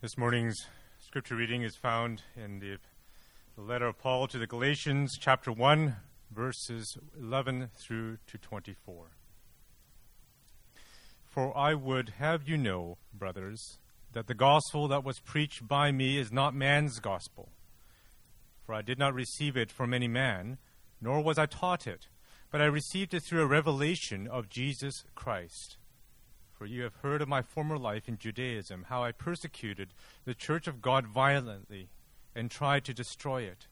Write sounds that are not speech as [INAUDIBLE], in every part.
This morning's scripture reading is found in the, the, letter of Paul to the Galatians, chapter 1, verses 11 through to 24. For I would have you know, brothers, that the gospel that was preached by me is not man's gospel. For I did not receive it from any man, nor was I taught it, but I received it through a revelation of Jesus Christ. For you have heard of my former life in Judaism, how I persecuted the church of God violently and tried to destroy it.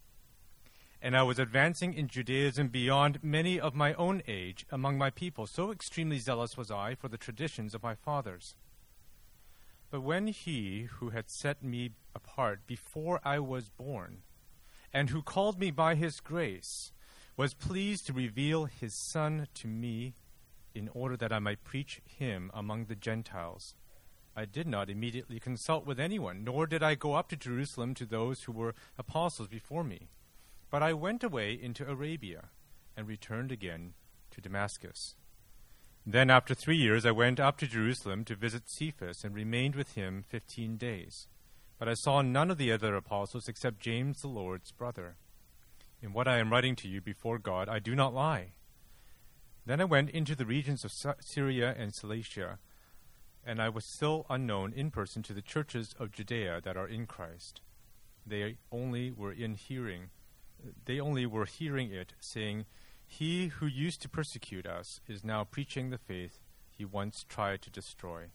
And I was advancing in Judaism beyond many of my own age among my people, so extremely zealous was I for the traditions of my fathers. But when he who had set me apart before I was born, and who called me by his grace, was pleased to reveal his Son to me in order that I might preach him among the Gentiles. I did not immediately consult with anyone, nor did I go up to Jerusalem to those who were apostles before me. But I went away into Arabia, and returned again to Damascus. Then, after three years, I went up to Jerusalem to visit Cephas, and remained with him fifteen days. But I saw none of the other apostles except James the Lord's brother. In what I am writing to you before God, I do not lie. Then I went into the regions of Syria and Cilicia, and I was still unknown in person to the churches of Judea that are in Christ. They only were in hearing, they only were hearing it, saying, He who used to persecute us is now preaching the faith he once tried to destroy.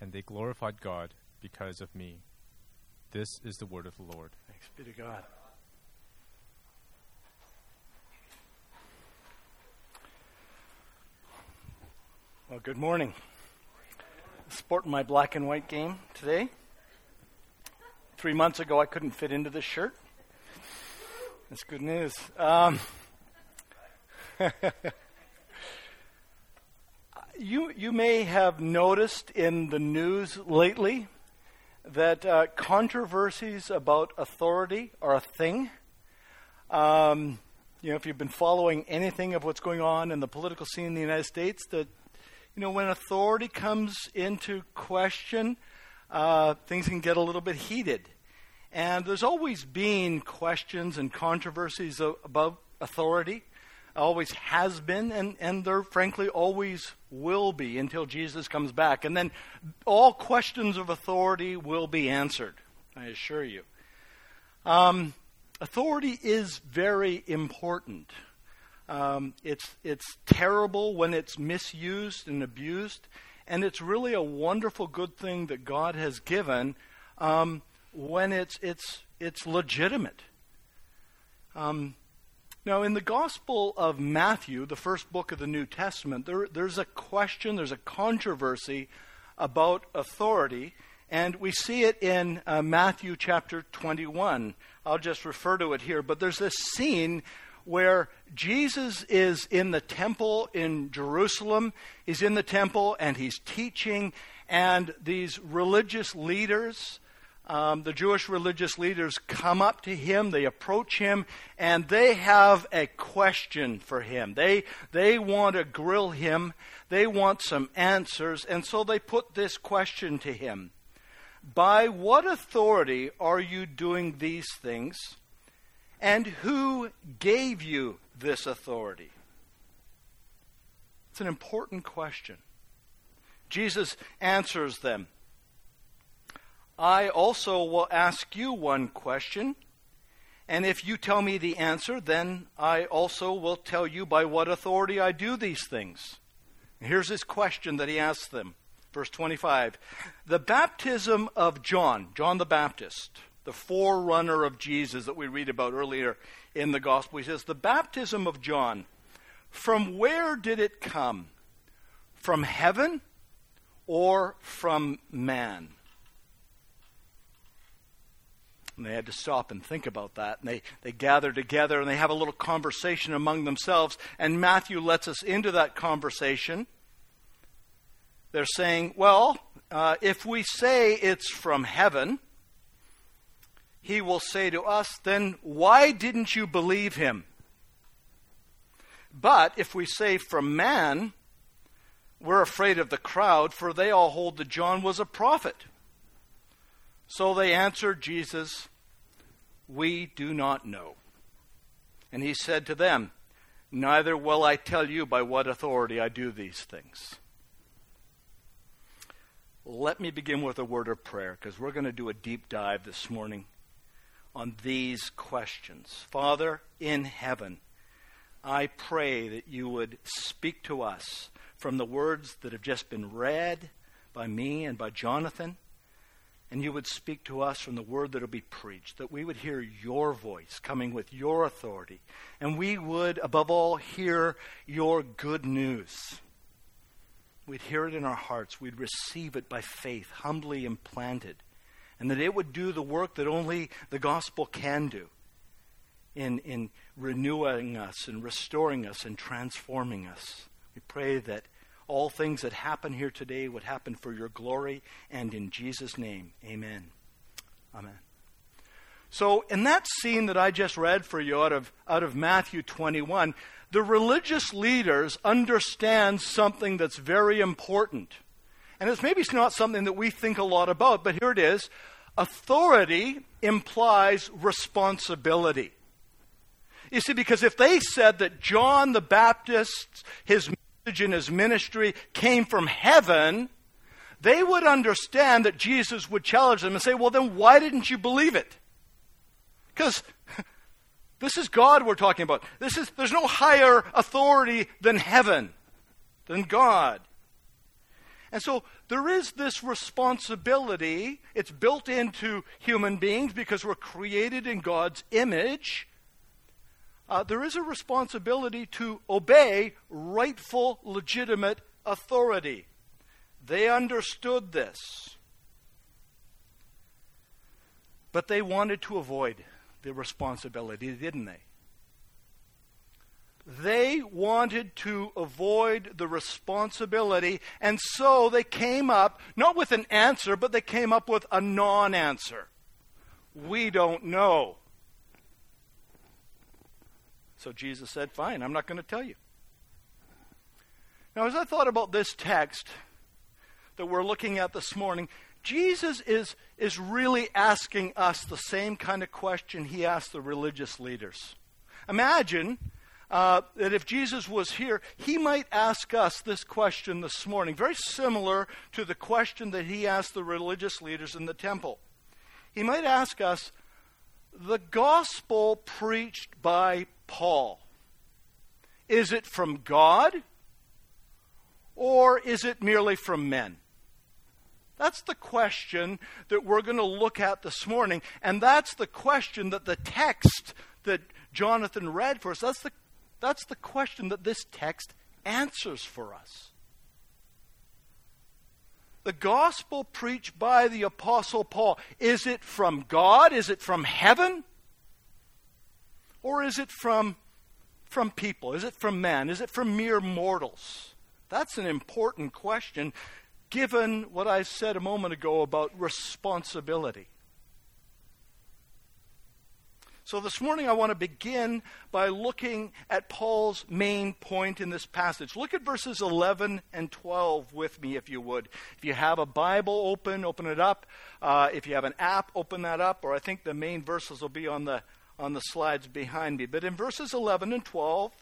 And they glorified God because of me. This is the word of the Lord. Thanks be to God. Well, good morning. Sporting my black and white game today. Three months ago, I couldn't fit into this shirt. That's good news. Um, [LAUGHS] you, you may have noticed in the news lately that uh, controversies about authority are a thing. Um, you know, if you've been following anything of what's going on in the political scene in the United States, that you know, when authority comes into question, uh, things can get a little bit heated. And there's always been questions and controversies about authority, always has been, and, and there frankly always will be until Jesus comes back. And then all questions of authority will be answered, I assure you. Um, authority is very important. Um, it's, it's terrible when it's misused and abused, and it's really a wonderful, good thing that God has given um, when it's, it's, it's legitimate. Um, now, in the Gospel of Matthew, the first book of the New Testament, there, there's a question, there's a controversy about authority, and we see it in uh, Matthew chapter 21. I'll just refer to it here, but there's this scene where Jesus is in the temple in Jerusalem. He's in the temple and he's teaching, and these religious leaders, um, the Jewish religious leaders, come up to him, they approach him, and they have a question for him. They, they want to grill him, they want some answers, and so they put this question to him By what authority are you doing these things? And who gave you this authority? It's an important question. Jesus answers them. I also will ask you one question, and if you tell me the answer, then I also will tell you by what authority I do these things. Here's his question that he asks them. Verse 25 The baptism of John, John the Baptist, the forerunner of Jesus that we read about earlier in the gospel. He says, The baptism of John, from where did it come? From heaven or from man? And they had to stop and think about that. And they, they gather together and they have a little conversation among themselves. And Matthew lets us into that conversation. They're saying, well, uh, if we say it's from heaven, he will say to us, Then why didn't you believe him? But if we say from man, we're afraid of the crowd, for they all hold that John was a prophet. So they answered Jesus, We do not know. And he said to them, Neither will I tell you by what authority I do these things. Let me begin with a word of prayer because we're going to do a deep dive this morning on these questions. Father in heaven, I pray that you would speak to us from the words that have just been read by me and by Jonathan and you would speak to us from the word that will be preached, that we would hear your voice coming with your authority, and we would, above all, hear your good news. We'd hear it in our hearts, we'd receive it by faith, humbly implanted, and that it would do the work that only the gospel can do in, in renewing us and restoring us and transforming us. We pray that all things that happen here today would happen for your glory, and in Jesus' name, amen. Amen. So, in that scene that I just read for you out of, out of Matthew 21, the religious leaders understand something that's very important. And it's maybe it's not something that we think a lot about, but here it is. Authority implies responsibility. You see, because if they said that John the Baptist, his message and his ministry came from heaven, they would understand that Jesus would challenge them and say, Well, then why didn't you believe it? Because [LAUGHS] this is God we're talking about. This is, there's no higher authority than heaven, than God. And so there is this responsibility. It's built into human beings because we're created in God's image uh, there is a responsibility to obey rightful, legitimate authority. They understood this. But they wanted to avoid the responsibility, didn't they? They wanted to avoid the responsibility, and so they came up, not with an answer, but they came up with a non answer. We don't know. So Jesus said, Fine, I'm not going to tell you. Now, as I thought about this text that we're looking at this morning, Jesus is, is really asking us the same kind of question he asked the religious leaders. Imagine uh, that if Jesus was here, he might ask us this question this morning, very similar to the question that he asked the religious leaders in the temple. He might ask us, the gospel preached by Paul? Is it from God or is it merely from men? That's the question that we're going to look at this morning. And that's the question that the text that Jonathan read for us, that's the, that's the question that this text answers for us. The gospel preached by the Apostle Paul, is it from God? Is it from heaven? Or is it from, from people? Is it from man? Is it from mere mortals? That's an important question given what I said a moment ago about responsibility. So, this morning I want to begin by looking at Paul's main point in this passage. Look at verses 11 and 12 with me, if you would. If you have a Bible open, open it up. Uh, if you have an app, open that up. Or I think the main verses will be on the on the slides behind me. But in verses 11 and 12,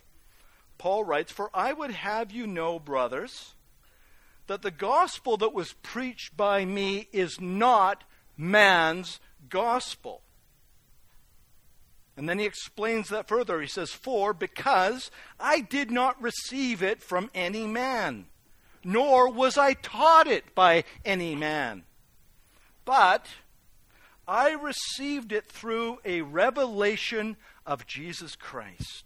Paul writes, For I would have you know, brothers, that the gospel that was preached by me is not man's gospel. And then he explains that further. He says, For because I did not receive it from any man, nor was I taught it by any man. But I received it through a revelation of Jesus Christ.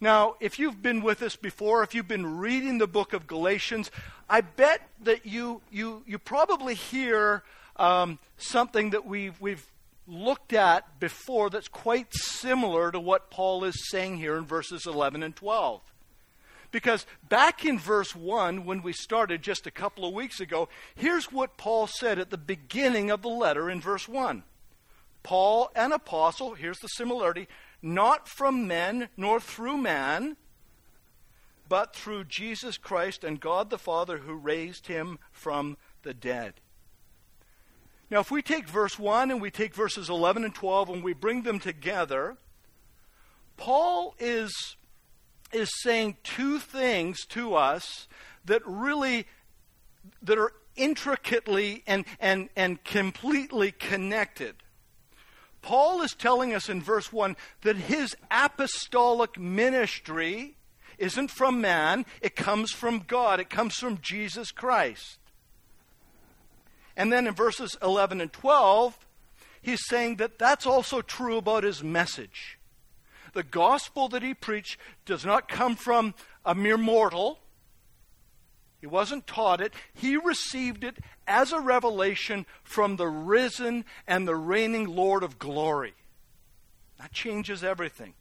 Now, if you've been with us before, if you've been reading the book of Galatians, I bet that you, you, you probably hear um, something that we've, we've looked at before that's quite similar to what Paul is saying here in verses 11 and 12. Because back in verse 1, when we started just a couple of weeks ago, here's what Paul said at the beginning of the letter in verse 1. Paul, an apostle, here's the similarity, not from men nor through man, but through Jesus Christ and God the Father who raised him from the dead. Now, if we take verse 1 and we take verses 11 and 12 and we bring them together, Paul is, is saying two things to us that really that are intricately and, and, and completely connected. Paul is telling us in verse 1 that his apostolic ministry isn't from man, it comes from God, it comes from Jesus Christ. And then in verses 11 and 12, he's saying that that's also true about his message. The gospel that he preached does not come from a mere mortal. He wasn't taught it. He received it as a revelation from the risen and the reigning Lord of glory. That changes everything.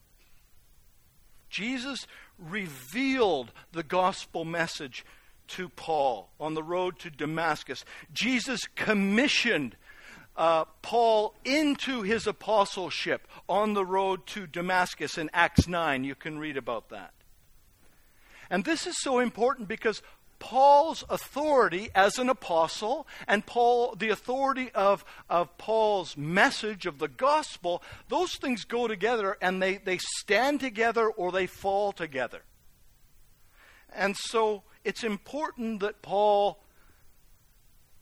Jesus revealed the gospel message to Paul on the road to Damascus. Jesus commissioned uh, Paul into his apostleship on the road to Damascus in Acts 9. You can read about that. And this is so important because Paul's authority as an apostle and Paul, the authority of, of Paul's message of the gospel, those things go together and they, they stand together or they fall together. And so it's important that Paul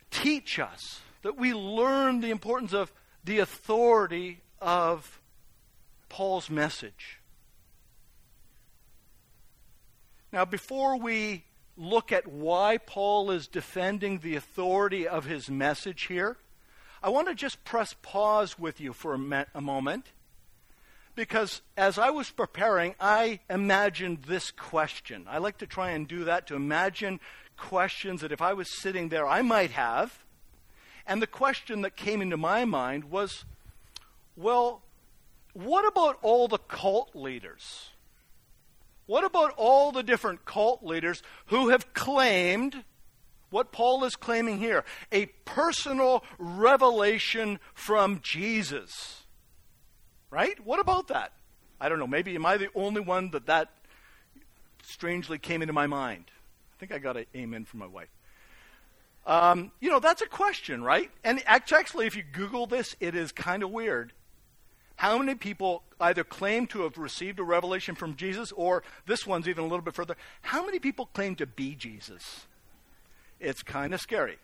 teach us, that we learn the importance of the authority of Paul's message. Now, before we look at why Paul is defending the authority of his message here, I want to just press pause with you for a, me- a moment because as I was preparing, I imagined this question. I like to try and do that to imagine questions that if I was sitting there, I might have. And the question that came into my mind was well, what about all the cult leaders? What about all the different cult leaders who have claimed what Paul is claiming here a personal revelation from Jesus? Right? What about that? I don't know. Maybe am I the only one that that strangely came into my mind? I think I got an amen from my wife. Um, you know, that's a question, right? And actually, if you Google this, it is kind of weird. How many people either claim to have received a revelation from Jesus, or this one's even a little bit further, how many people claim to be Jesus? It's kind of scary.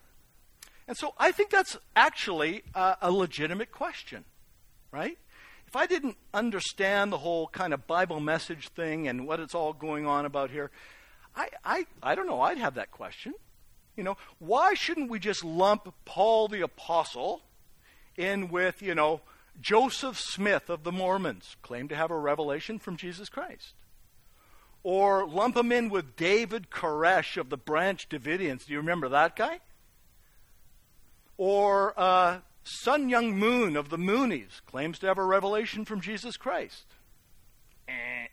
And so I think that's actually a, a legitimate question, right? If I didn't understand the whole kind of Bible message thing and what it's all going on about here, I, I, I don't know, I'd have that question. You know, why shouldn't we just lump Paul the Apostle in with, you know, Joseph Smith of the Mormons, claimed to have a revelation from Jesus Christ? Or lump him in with David Koresh of the Branch Davidians. Do you remember that guy? Or uh, Sun Myung Moon of the Moonies claims to have a revelation from Jesus Christ. Eh.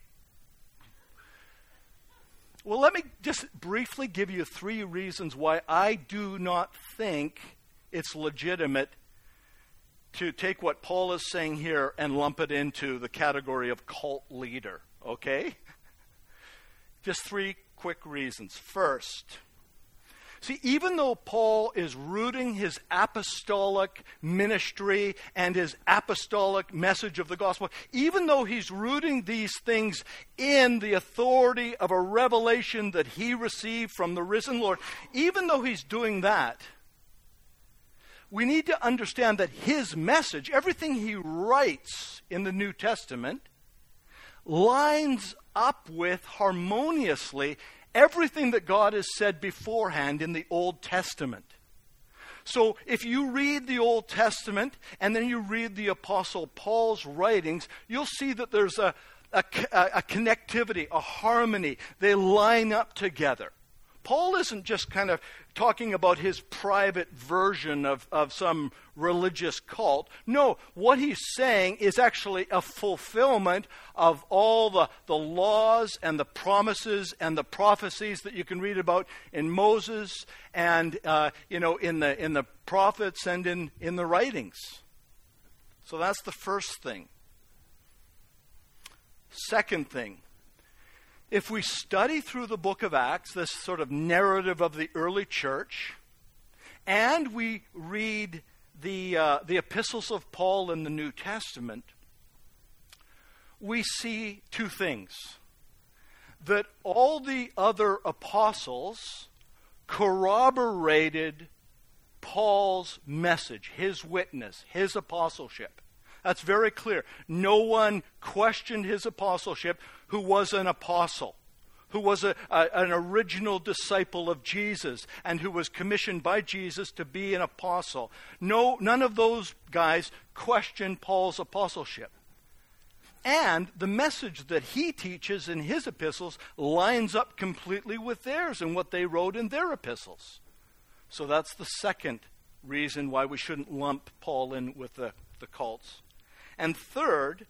Well, let me just briefly give you three reasons why I do not think it's legitimate to take what Paul is saying here and lump it into the category of cult leader. Okay? [LAUGHS] Just three quick reasons. First, See, even though Paul is rooting his apostolic ministry and his apostolic message of the gospel, even though he's rooting these things in the authority of a revelation that he received from the risen Lord, even though he's doing that, we need to understand that his message, everything he writes in the New Testament, lines up with harmoniously everything that God has said beforehand in the Old Testament. So if you read the Old Testament and then you read the Apostle Paul's writings, you'll see that there's a, a, a connectivity, a harmony. They line up together. Paul isn't just kind of talking about his private version of, of some religious cult. No, what he's saying is actually a fulfillment of all the, the laws and the promises and the prophecies that you can read about in Moses and uh, you know in the in the prophets and in, in the writings. So that's the first thing. Second thing, if we study through the book of Acts, this sort of narrative of the early church, and we read the, uh, the epistles of Paul in the New Testament, we see two things. That all the other apostles corroborated Paul's message, his witness, his apostleship. That's very clear. No one questioned his apostleship who was an apostle who was a, a, an original disciple of Jesus and who was commissioned by Jesus to be an apostle. No, none of those guys questioned Paul's apostleship. And the message that he teaches in his epistles lines up completely with theirs and what they wrote in their epistles. So that's the second reason why we shouldn't lump Paul in with the, the cults. And third,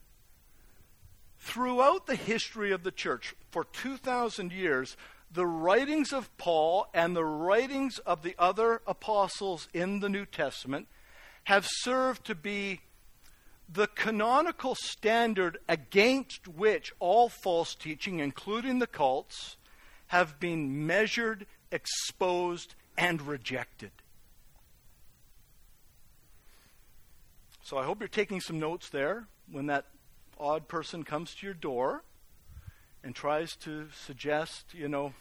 throughout the history of the church, for 2,000 years, the writings of Paul and the writings of the other apostles in the New Testament have served to be the canonical standard against which all false teaching, including the cults, have been measured, exposed, and rejected. So I hope you're taking some notes there when that odd person comes to your door and tries to suggest, you know,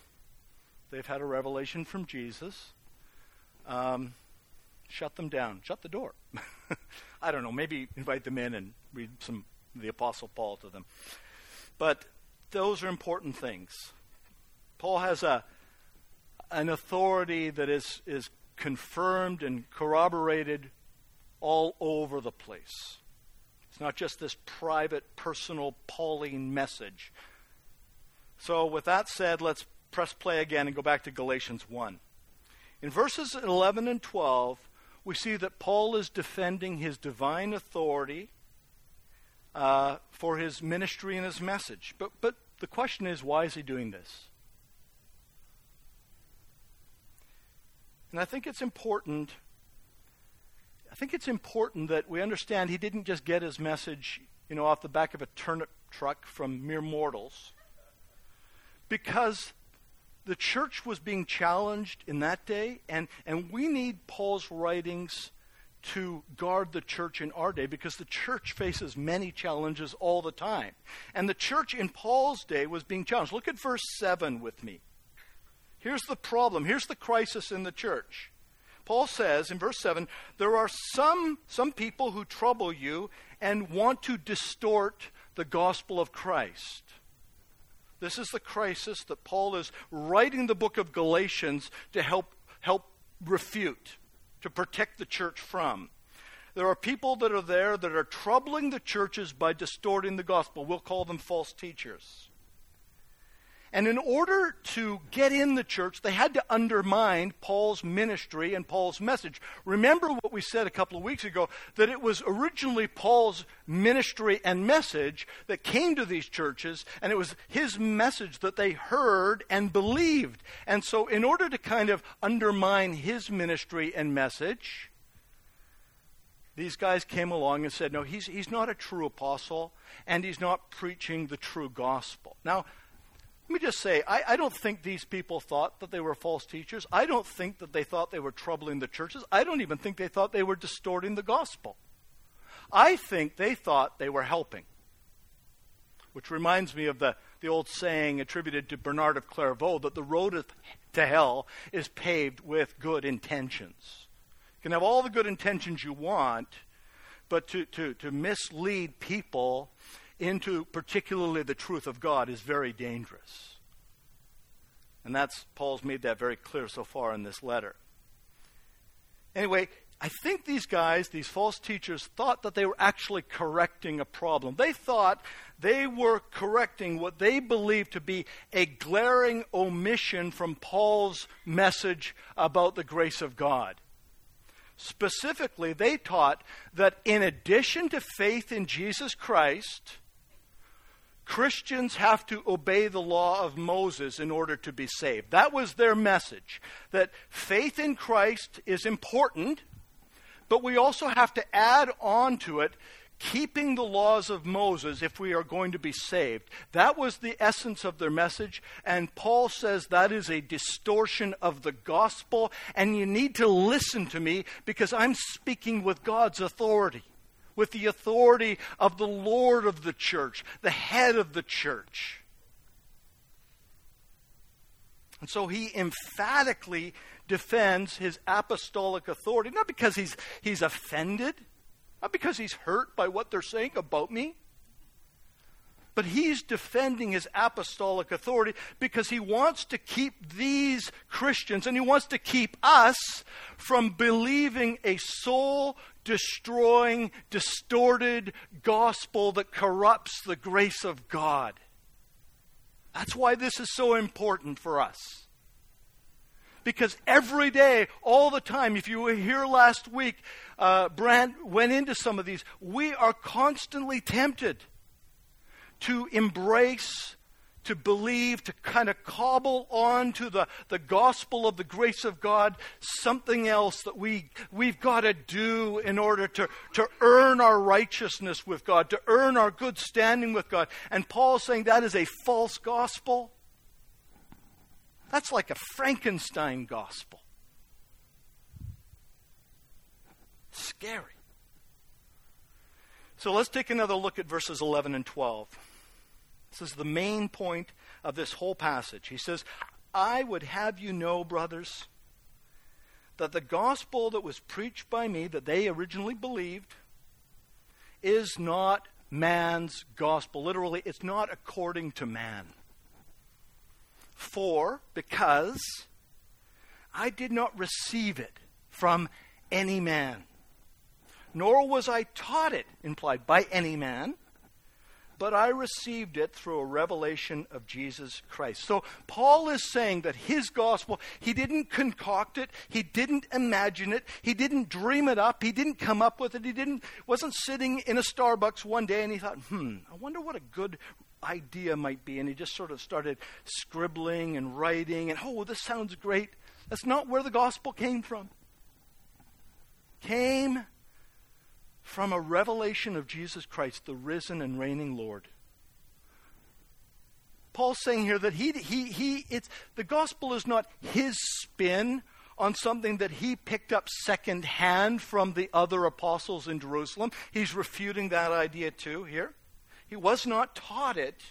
they've had a revelation from Jesus, um, shut them down. Shut the door. [LAUGHS] I don't know. Maybe invite them in and read some the Apostle Paul to them. But those are important things. Paul has a an authority that is is confirmed and corroborated all over the place. It's not just this private, personal Pauline message. So, with that said, let's press play again and go back to Galatians 1. In verses 11 and 12, we see that Paul is defending his divine authority uh, for his ministry and his message. But, but the question is, why is he doing this? And I think it's important I think it's important that we understand he didn't just get his message, you know, off the back of a turnip truck from mere mortals. Because the church was being challenged in that day, and, and we need Paul's writings to guard the church in our day because the church faces many challenges all the time. And the church in Paul's day was being challenged. Look at verse 7 with me. Here's the problem. Here's the crisis in the church. Paul says in verse 7 there are some, some people who trouble you and want to distort the gospel of Christ. This is the crisis that Paul is writing the book of Galatians to help, help refute, to protect the church from. There are people that are there that are troubling the churches by distorting the gospel. We'll call them false teachers. And in order to get in the church, they had to undermine Paul's ministry and Paul's message. Remember what we said a couple of weeks ago that it was originally Paul's ministry and message that came to these churches, and it was his message that they heard and believed. And so, in order to kind of undermine his ministry and message, these guys came along and said, No, he's, he's not a true apostle, and he's not preaching the true gospel. Now, let me just say, I, I, don't think these people thought that they were false teachers. I don't think that they thought they were troubling the churches. I don't even think they thought they were distorting the gospel. I think they thought they were helping. Which reminds me of the, the old saying attributed to Bernard of Clairvaux that the road to hell is paved with good intentions. You can have all the good intentions you want, but to, to, to mislead people into particularly the truth of God is very dangerous. And that's Paul's made that very clear so far in this letter. Anyway, I think these guys, these false teachers, thought that they were actually correcting a problem. They thought they were correcting what they believed to be a glaring omission from Paul's message about the grace of God. Specifically, they taught that in addition to faith in Jesus Christ, Christians have to obey the law of Moses in order to be saved. That was their message. That faith in Christ is important, but we also have to add on to it keeping the laws of Moses if we are going to be saved. That was the essence of their message. And Paul says that is a distortion of the gospel. And you need to listen to me because I'm speaking with God's authority, with the authority of the Lord of the church, the head of the church. And so he emphatically defends his apostolic authority, not because he's, he's offended, not because he's hurt by what they're saying about me, but he's defending his apostolic authority because he wants to keep these Christians and he wants to keep us from believing a soul destroying, distorted gospel that corrupts the grace of God. That's why this is so important for us. Because every day, all the time, if you were here last week, uh, Brand went into some of these, we are constantly tempted to embrace, to believe, to kind of cobble on to the, the gospel of the grace of God, something else that we, we've got to do in order to, to earn our righteousness with God, to earn our good standing with God. And Paul's saying that is a false gospel. That's like a Frankenstein gospel. Scary. So let's take another look at verses 11 and 12. This is the main point of this whole passage. He says, I would have you know, brothers, that the gospel that was preached by me, that they originally believed, is not man's gospel. Literally, it's not according to man. For, because I did not receive it from any man, nor was I taught it, implied by any man, but I received it through a revelation of Jesus Christ. So Paul is saying that his gospel, he didn't concoct it, he didn't imagine it, he didn't dream it up, he didn't come up with it, he didn't wasn't sitting in a Starbucks one day and he thought, "Hmm, I wonder what a good idea might be. And he just sort of started scribbling and writing, and oh, this sounds great. That's not where the gospel came from. Came from a revelation of Jesus Christ, the risen and reigning Lord. Paul's saying here that he, he, he, it's, the gospel is not his spin on something that he picked up secondhand from the other apostles in Jerusalem. He's refuting that idea too here. He was not taught it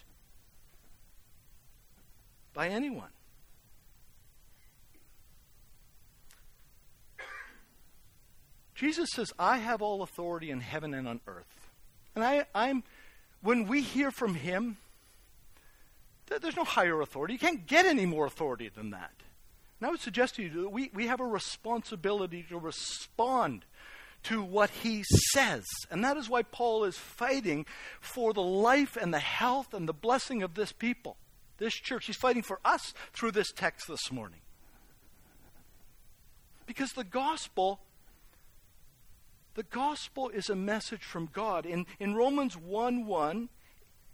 by anyone. Jesus says, I have all authority in heaven and on earth. And I, I'm, when we hear from him, there's no higher authority. You can't get any more authority than that. And I would suggest to you that we, we have a responsibility to respond to what he says. And that is why Paul is fighting for the life and the health and the blessing of this people, this church. He's fighting for us through this text this morning. Because the gospel the gospel is a message from God. In, in Romans 1 1,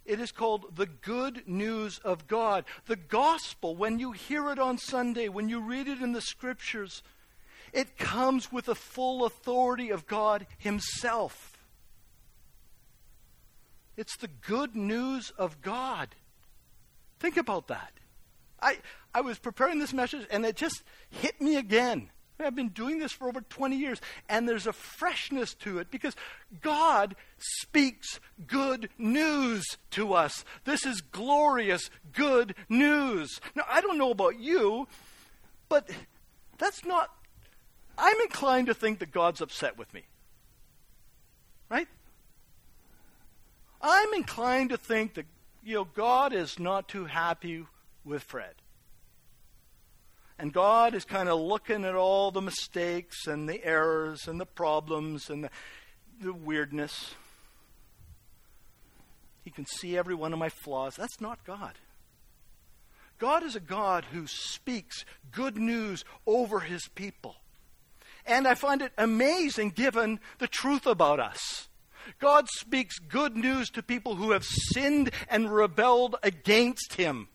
it is called the good news of God. The gospel, when you hear it on Sunday, when you read it in the scriptures, it comes with the full authority of God Himself. It's the good news of God. Think about that. I, I was preparing this message and it just hit me again. I've been doing this for over 20 years, and there's a freshness to it because God speaks good news to us. This is glorious, good news. Now, I don't know about you, but that's not I'm inclined to think that God's upset with me. Right? I'm inclined to think that, you know, God is not too happy with Fred. And God is kind of looking at all the mistakes and the errors and the problems and the, the weirdness. He can see every one of my flaws. That's not God. God is a God who speaks good news over his people. And I find it amazing given the truth about us. God speaks good news to people who have sinned and rebelled against Him.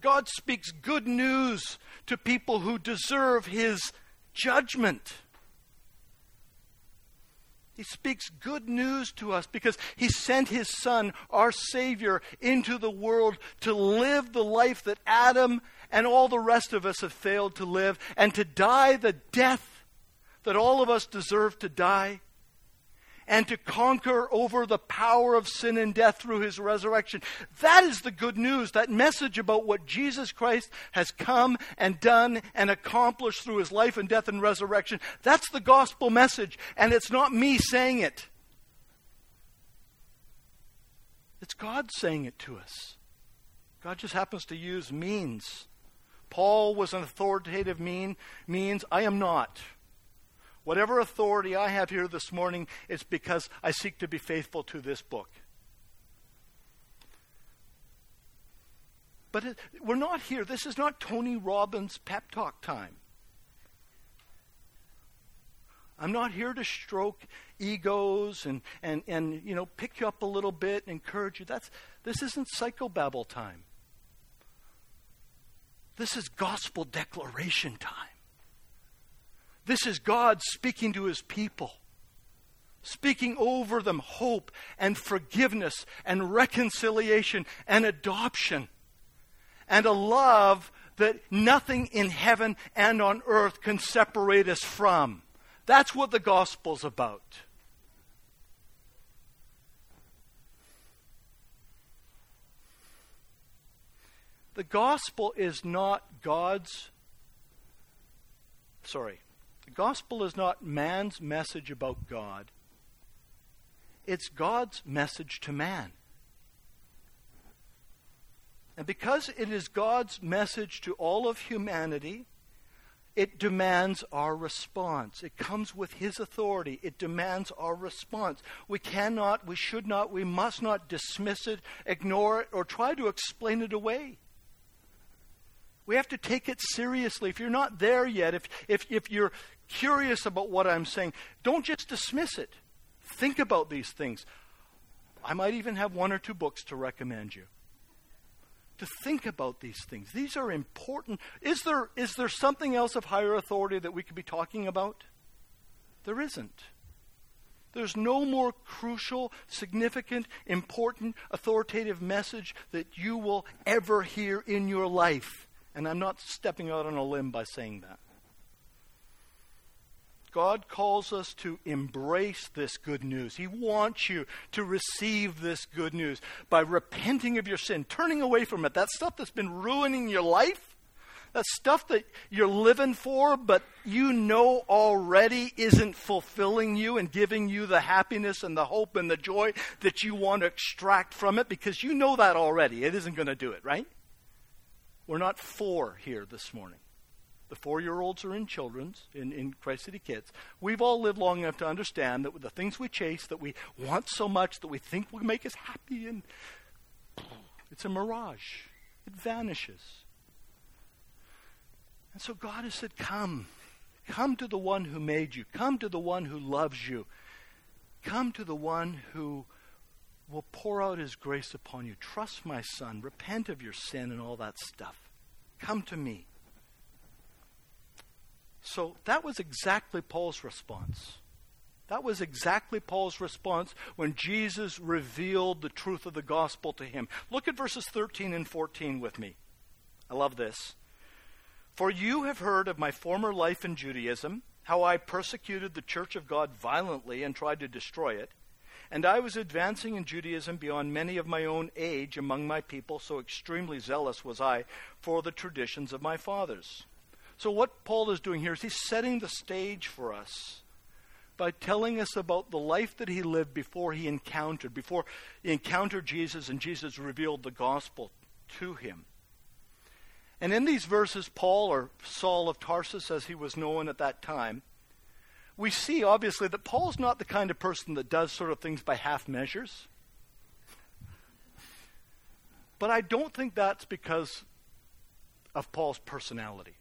God speaks good news to people who deserve His judgment. He speaks good news to us because He sent His Son, our Savior, into the world to live the life that Adam and all the rest of us have failed to live and to die the death that all of us deserve to die and to conquer over the power of sin and death through his resurrection. That is the good news, that message about what Jesus Christ has come and done and accomplished through his life and death and resurrection. That's the gospel message, and it's not me saying it. It's God saying it to us. God just happens to use means. Paul was an authoritative mean, means. I am not. Whatever authority I have here this morning is because I seek to be faithful to this book. But it, we're not here. This is not Tony Robbins' pep talk time. I'm not here to stroke egos and, and, and you know pick you up a little bit and encourage you. That's this isn't psychobabble time. This is gospel declaration time. This is God speaking to his people, speaking over them hope and forgiveness and reconciliation and adoption and a love that nothing in heaven and on earth can separate us from. That's what the gospel's about. The gospel is not God's, sorry, the gospel is not man's message about God, it's God's message to man. And because it is God's message to all of humanity, it demands our response. It comes with His authority. It demands our response. We cannot, we should not, we must not dismiss it, ignore it, or try to explain it away. We have to take it seriously. If you're not there yet, if, if, if you're curious about what I'm saying, don't just dismiss it. Think about these things. I might even have one or two books to recommend you. To think about these things. These are important. Is there, is there something else of higher authority that we could be talking about? There isn't. There's no more crucial, significant, important, authoritative message that you will ever hear in your life. And I'm not stepping out on a limb by saying that. God calls us to embrace this good news. He wants you to receive this good news by repenting of your sin, turning away from it. That stuff that's been ruining your life, that stuff that you're living for, but you know already isn't fulfilling you and giving you the happiness and the hope and the joy that you want to extract from it because you know that already. It isn't going to do it, right? We're not four here this morning. The four year olds are in children's, in, in Christ City Kids. We've all lived long enough to understand that the things we chase, that we want so much, that we think will make us happy, and it's a mirage. It vanishes. And so God has said, Come. Come to the one who made you. Come to the one who loves you. Come to the one who will pour out his grace upon you. Trust my son. Repent of your sin and all that stuff. Come to me. So that was exactly Paul's response. That was exactly Paul's response when Jesus revealed the truth of the gospel to him. Look at verses 13 and 14 with me. I love this. For you have heard of my former life in Judaism, how I persecuted the church of God violently and tried to destroy it. And I was advancing in Judaism beyond many of my own age among my people, so extremely zealous was I for the traditions of my fathers. So, what Paul is doing here is he's setting the stage for us by telling us about the life that he lived before he encountered, before he encountered Jesus and Jesus revealed the gospel to him. And in these verses, Paul, or Saul of Tarsus as he was known at that time, we see obviously that Paul's not the kind of person that does sort of things by half measures. But I don't think that's because of Paul's personality.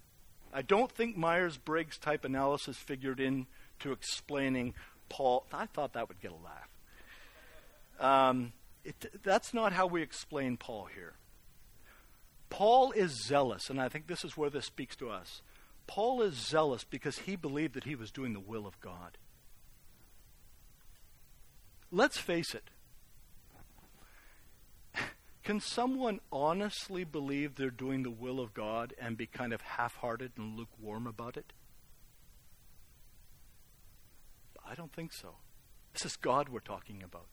I don't think Myers Briggs type analysis figured in to explaining Paul. I thought that would get a laugh. Um, it, that's not how we explain Paul here. Paul is zealous, and I think this is where this speaks to us. Paul is zealous because he believed that he was doing the will of God. let's face it. Can someone honestly believe they're doing the will of God and be kind of half hearted and lukewarm about it? I don't think so. This is God we're talking about.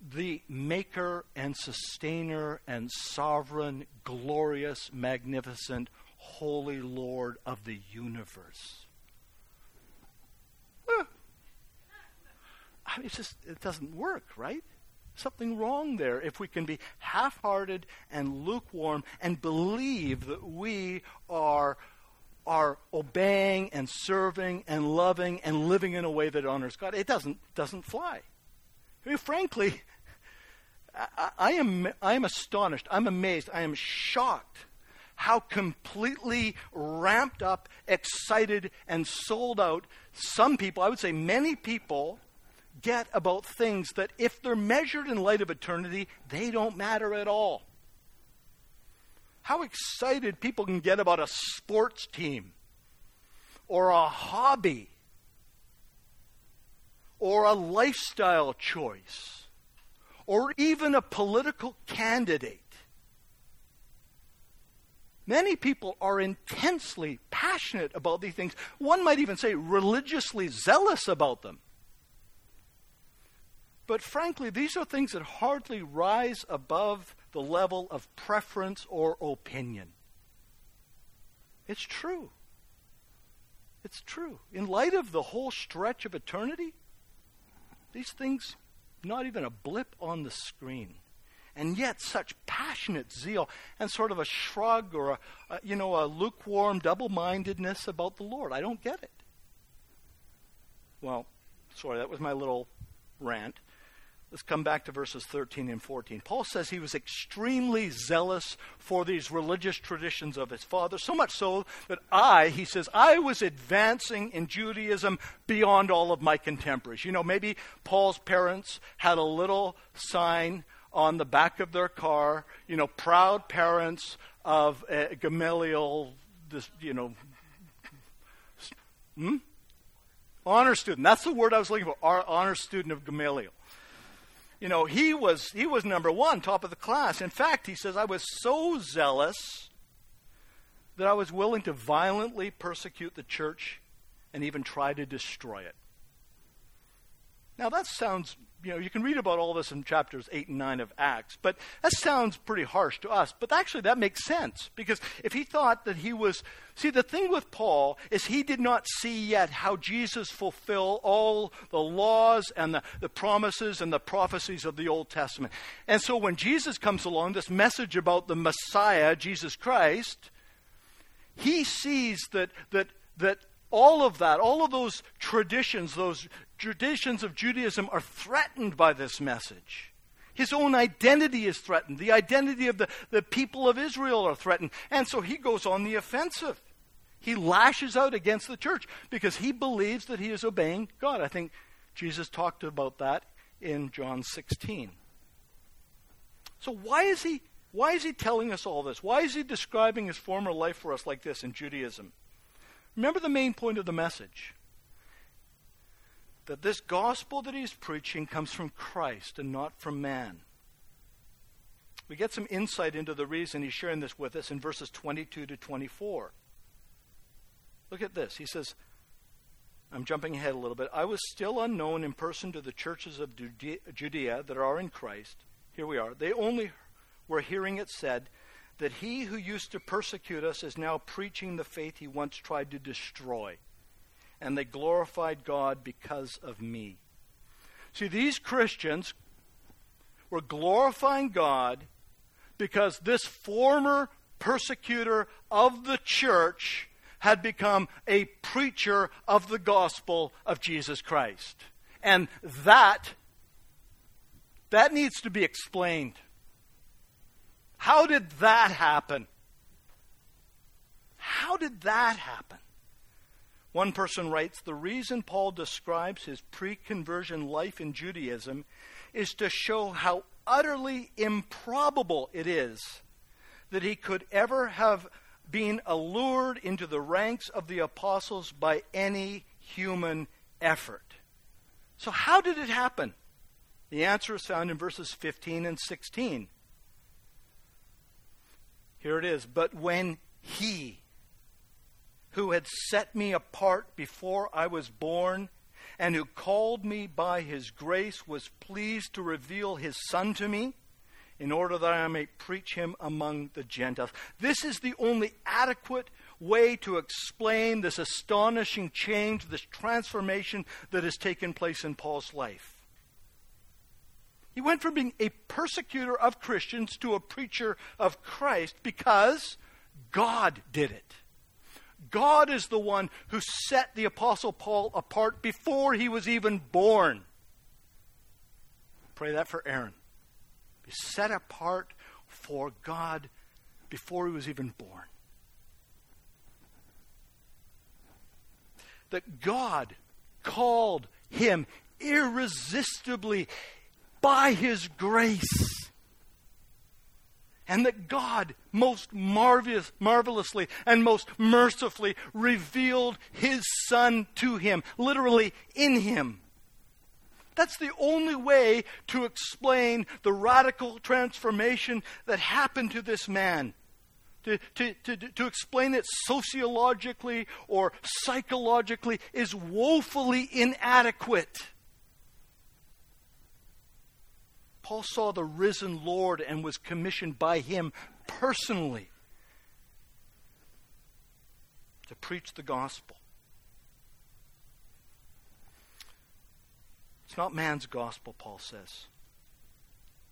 The maker and sustainer and sovereign, glorious, magnificent, holy Lord of the universe. I mean, just, it doesn't work, right? Something wrong there if we can be half hearted and lukewarm and believe that we are are obeying and serving and loving and living in a way that honors God. It doesn't doesn't fly. I mean, frankly, [LAUGHS] I, I am I am astonished. I'm amazed. I am shocked how completely ramped up, excited, and sold out some people, I would say many people, get about things that, if they're measured in light of eternity, they don't matter at all how excited people can get about a sports team or a hobby or a lifestyle choice or even a political candidate. Many people are intensely passionate about these things. One might even say religiously zealous about them. But frankly, these are things that hardly rise above the level of preference or opinion. It's true. It's true. In light of the whole stretch of eternity, these things, not even a blip on the screen. And yet, such passionate zeal and sort of a shrug or a, a you know, a lukewarm double mindedness about the Lord. I don't get it. Well, sorry, that was my little rant. Let's come back to verses 13 and 14. Paul says he was extremely zealous for these religious traditions of his father, so much so that I, he says, I was advancing in Judaism beyond all of my contemporaries. You know, maybe Paul's parents had a little sign on the back of their car, you know, proud parents of uh, Gamaliel, this, you know, hmm? honor student. That's the word I was looking for, honor student of Gamaliel you know, he was he was number one, top of the class. In fact, he says, I was so zealous that I was willing to violently persecute the church and even try to destroy it. Now that sounds you know, you can read about all this in chapters 8 and 9 of Acts, but that sounds pretty harsh to us. But actually, that makes sense because if he thought that he was. See, the thing with Paul is he did not see yet how Jesus fulfilled all the laws and the, the promises and the prophecies of the Old Testament. And so when Jesus comes along, this message about the Messiah, Jesus Christ, he sees that, that, that all of that, all of those traditions, those traditions of Judaism are threatened by this message. His own identity is threatened. The identity of the, the people of Israel are threatened. And so he goes on the offensive. He lashes out against the church because he believes that he is obeying God. I think Jesus talked about that in John 16. So why is he why is he telling us all this? Why is he describing his former life for us like this in Judaism? Remember the main point of the message that this gospel that he's preaching comes from Christ and not from man. We get some insight into the reason he's sharing this with us in verses 22 to 24. Look at this. He says, I'm jumping ahead a little bit. I was still unknown in person to the churches of Judea that are in Christ. Here we are. They only were hearing it said that he who used to persecute us is now preaching the faith he once tried to destroy and they glorified God because of me. See, these Christians were glorifying God because this former persecutor of the church had become a preacher of the gospel of Jesus Christ. And that that needs to be explained. How did that happen? How did that happen? One person writes The reason Paul describes his pre conversion life in Judaism is to show how utterly improbable it is that he could ever have been allured into the ranks of the apostles by any human effort. So, how did it happen? The answer is found in verses 15 and 16. Here it is. But when he, who had set me apart before I was born, and who called me by his grace, was pleased to reveal his Son to me, in order that I may preach him among the Gentiles. This is the only adequate way to explain this astonishing change, this transformation that has taken place in Paul's life. He went from being a persecutor of Christians to a preacher of Christ because God did it. God is the one who set the Apostle Paul apart before he was even born. Pray that for Aaron. Be set apart for God before he was even born. That God called him irresistibly by His grace. And that God most marvelous, marvelously and most mercifully revealed His Son to him, literally in him. That's the only way to explain the radical transformation that happened to this man. To, to, to, to explain it sociologically or psychologically is woefully inadequate. Paul saw the risen Lord and was commissioned by him personally to preach the gospel. It's not man's gospel, Paul says.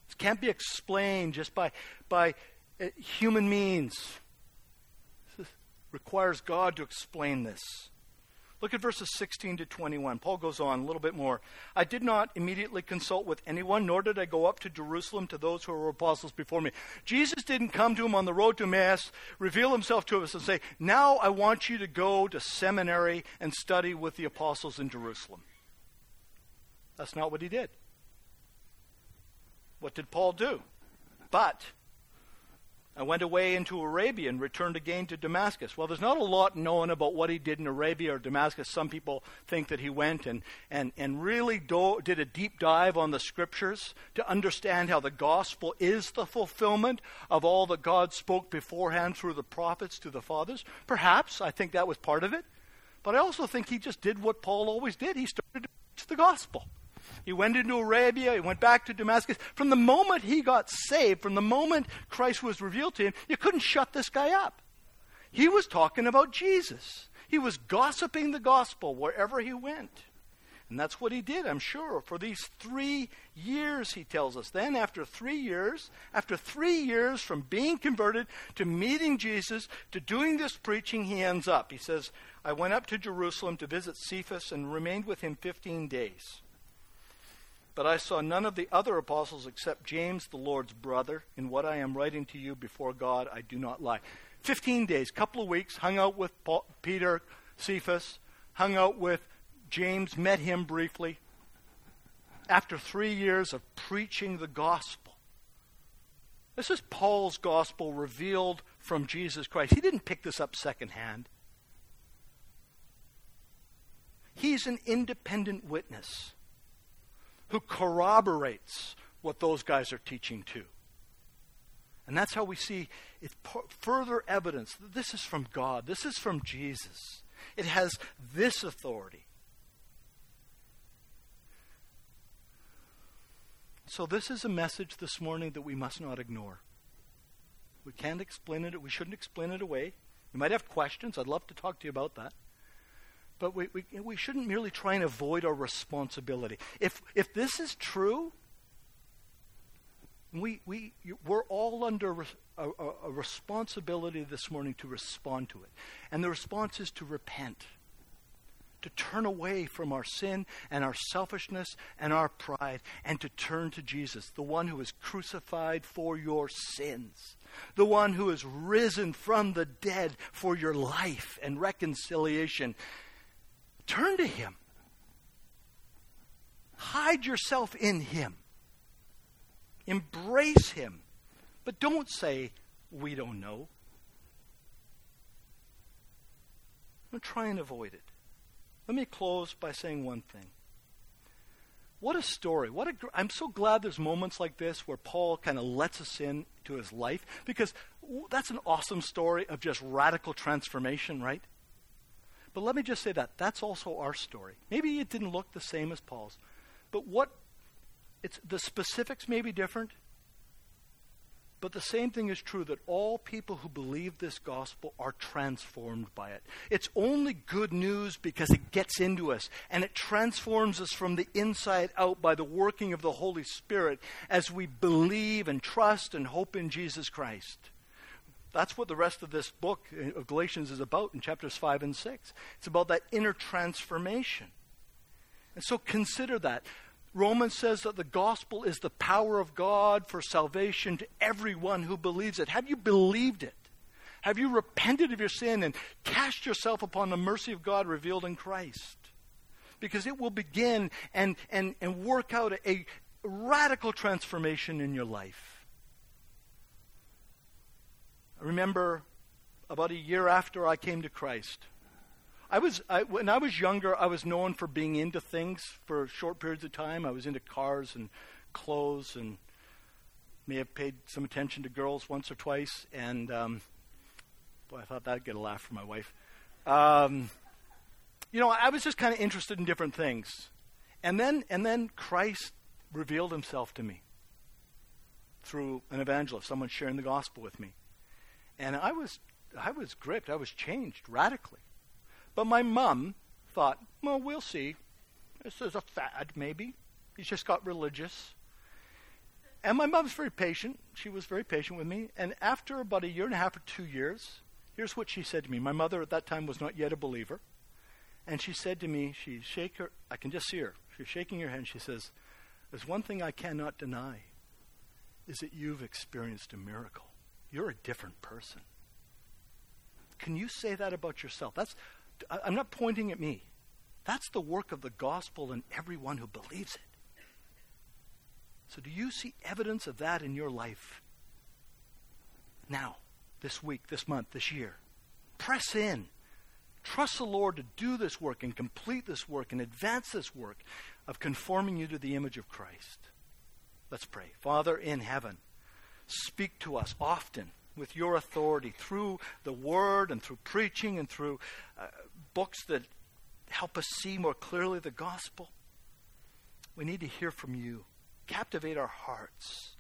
It can't be explained just by, by uh, human means. [LAUGHS] This requires God to explain this. Look at verses 16 to 21. Paul goes on a little bit more. I did not immediately consult with anyone, nor did I go up to Jerusalem to those who were apostles before me. Jesus didn't come to him on the road to Emmaus, reveal himself to us, and say, Now I want you to go to seminary and study with the apostles in Jerusalem. That's not what he did. What did Paul do? But I went away into Arabia and returned again to Damascus. Well, there's not a lot known about what he did in Arabia or Damascus. Some people think that he went and, and, and really do, did a deep dive on the scriptures to understand how the gospel is the fulfillment of all that God spoke beforehand through the prophets to the fathers. Perhaps, I think that was part of it. But I also think he just did what Paul always did. He started to preach the gospel. He went into Arabia. He went back to Damascus. From the moment he got saved, from the moment Christ was revealed to him, you couldn't shut this guy up. He was talking about Jesus. He was gossiping the gospel wherever he went. And that's what he did, I'm sure, for these three years, he tells us. Then, after three years, after three years from being converted to meeting Jesus to doing this preaching, he ends up. He says, I went up to Jerusalem to visit Cephas and remained with him 15 days. But I saw none of the other apostles except James, the Lord's brother. In what I am writing to you before God, I do not lie. Fifteen days, couple of weeks, hung out with Paul, Peter, Cephas, hung out with James, met him briefly. After three years of preaching the gospel, this is Paul's gospel revealed from Jesus Christ. He didn't pick this up secondhand. He's an independent witness who corroborates what those guys are teaching too. And that's how we see it's further evidence that this is from God. This is from Jesus. It has this authority. So, this is a message this morning that we must not ignore. We can't explain it, we shouldn't explain it away. You might have questions. I'd love to talk to you about that. But we, we, we shouldn't merely try and avoid our responsibility. If, if this is true, we, we, we're all under a, a, a responsibility this morning to respond to it. And the response is to repent, to turn away from our sin and our selfishness and our pride, and to turn to Jesus, the one who is crucified for your sins, the one who is risen from the dead for your life and reconciliation Turn to Him. Hide yourself in Him. Embrace Him. But don't say, we don't know. Try and avoid it. Let me close by saying one thing. What a story. What a gr- I'm so glad there's moments like this where Paul kind of lets us in to his life because that's an awesome story of just radical transformation, right? But let me just say that that's also our story. Maybe it didn't look the same as Paul's, but what it's the specifics may be different, but the same thing is true that all people who believe this gospel are transformed by it. It's only good news because it gets into us and it transforms us from the inside out by the working of the Holy Spirit as we believe and trust and hope in Jesus Christ. That's what the rest of this book of Galatians is about in chapters 5 and 6. It's about that inner transformation. And so consider that. Romans says that the gospel is the power of God for salvation to everyone who believes it. Have you believed it? Have you repented of your sin and cast yourself upon the mercy of God revealed in Christ? Because it will begin and, and, and work out a, a radical transformation in your life. I remember about a year after I came to Christ, I was I, when I was younger. I was known for being into things for short periods of time. I was into cars and clothes, and may have paid some attention to girls once or twice. And um, boy, I thought that'd get a laugh from my wife. Um, you know, I was just kind of interested in different things, and then and then Christ revealed Himself to me through an evangelist, someone sharing the gospel with me, and I was I was gripped. I was changed radically. But my mom thought, well, we'll see. This is a fad, maybe. He's just got religious. And my mom's very patient. She was very patient with me. And after about a year and a half or two years, here's what she said to me. My mother at that time was not yet a believer. And she said to me, she shake her, I can just see her. She's shaking her head. She says, There's one thing I cannot deny is that you've experienced a miracle. You're a different person. Can you say that about yourself? That's I'm not pointing at me. That's the work of the gospel in everyone who believes it. So, do you see evidence of that in your life? Now, this week, this month, this year. Press in. Trust the Lord to do this work and complete this work and advance this work of conforming you to the image of Christ. Let's pray. Father in heaven, speak to us often with your authority through the word and through preaching and through uh, books that help us see more clearly the gospel. We need to hear from you. Captivate our hearts.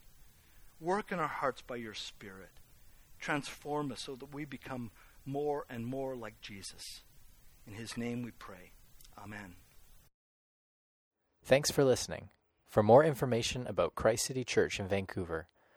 Work in our hearts by your Spirit. Transform us so that we become more and more like Jesus. In his name we pray. Amen. Thanks for listening. For more information about Christ City Church in Vancouver,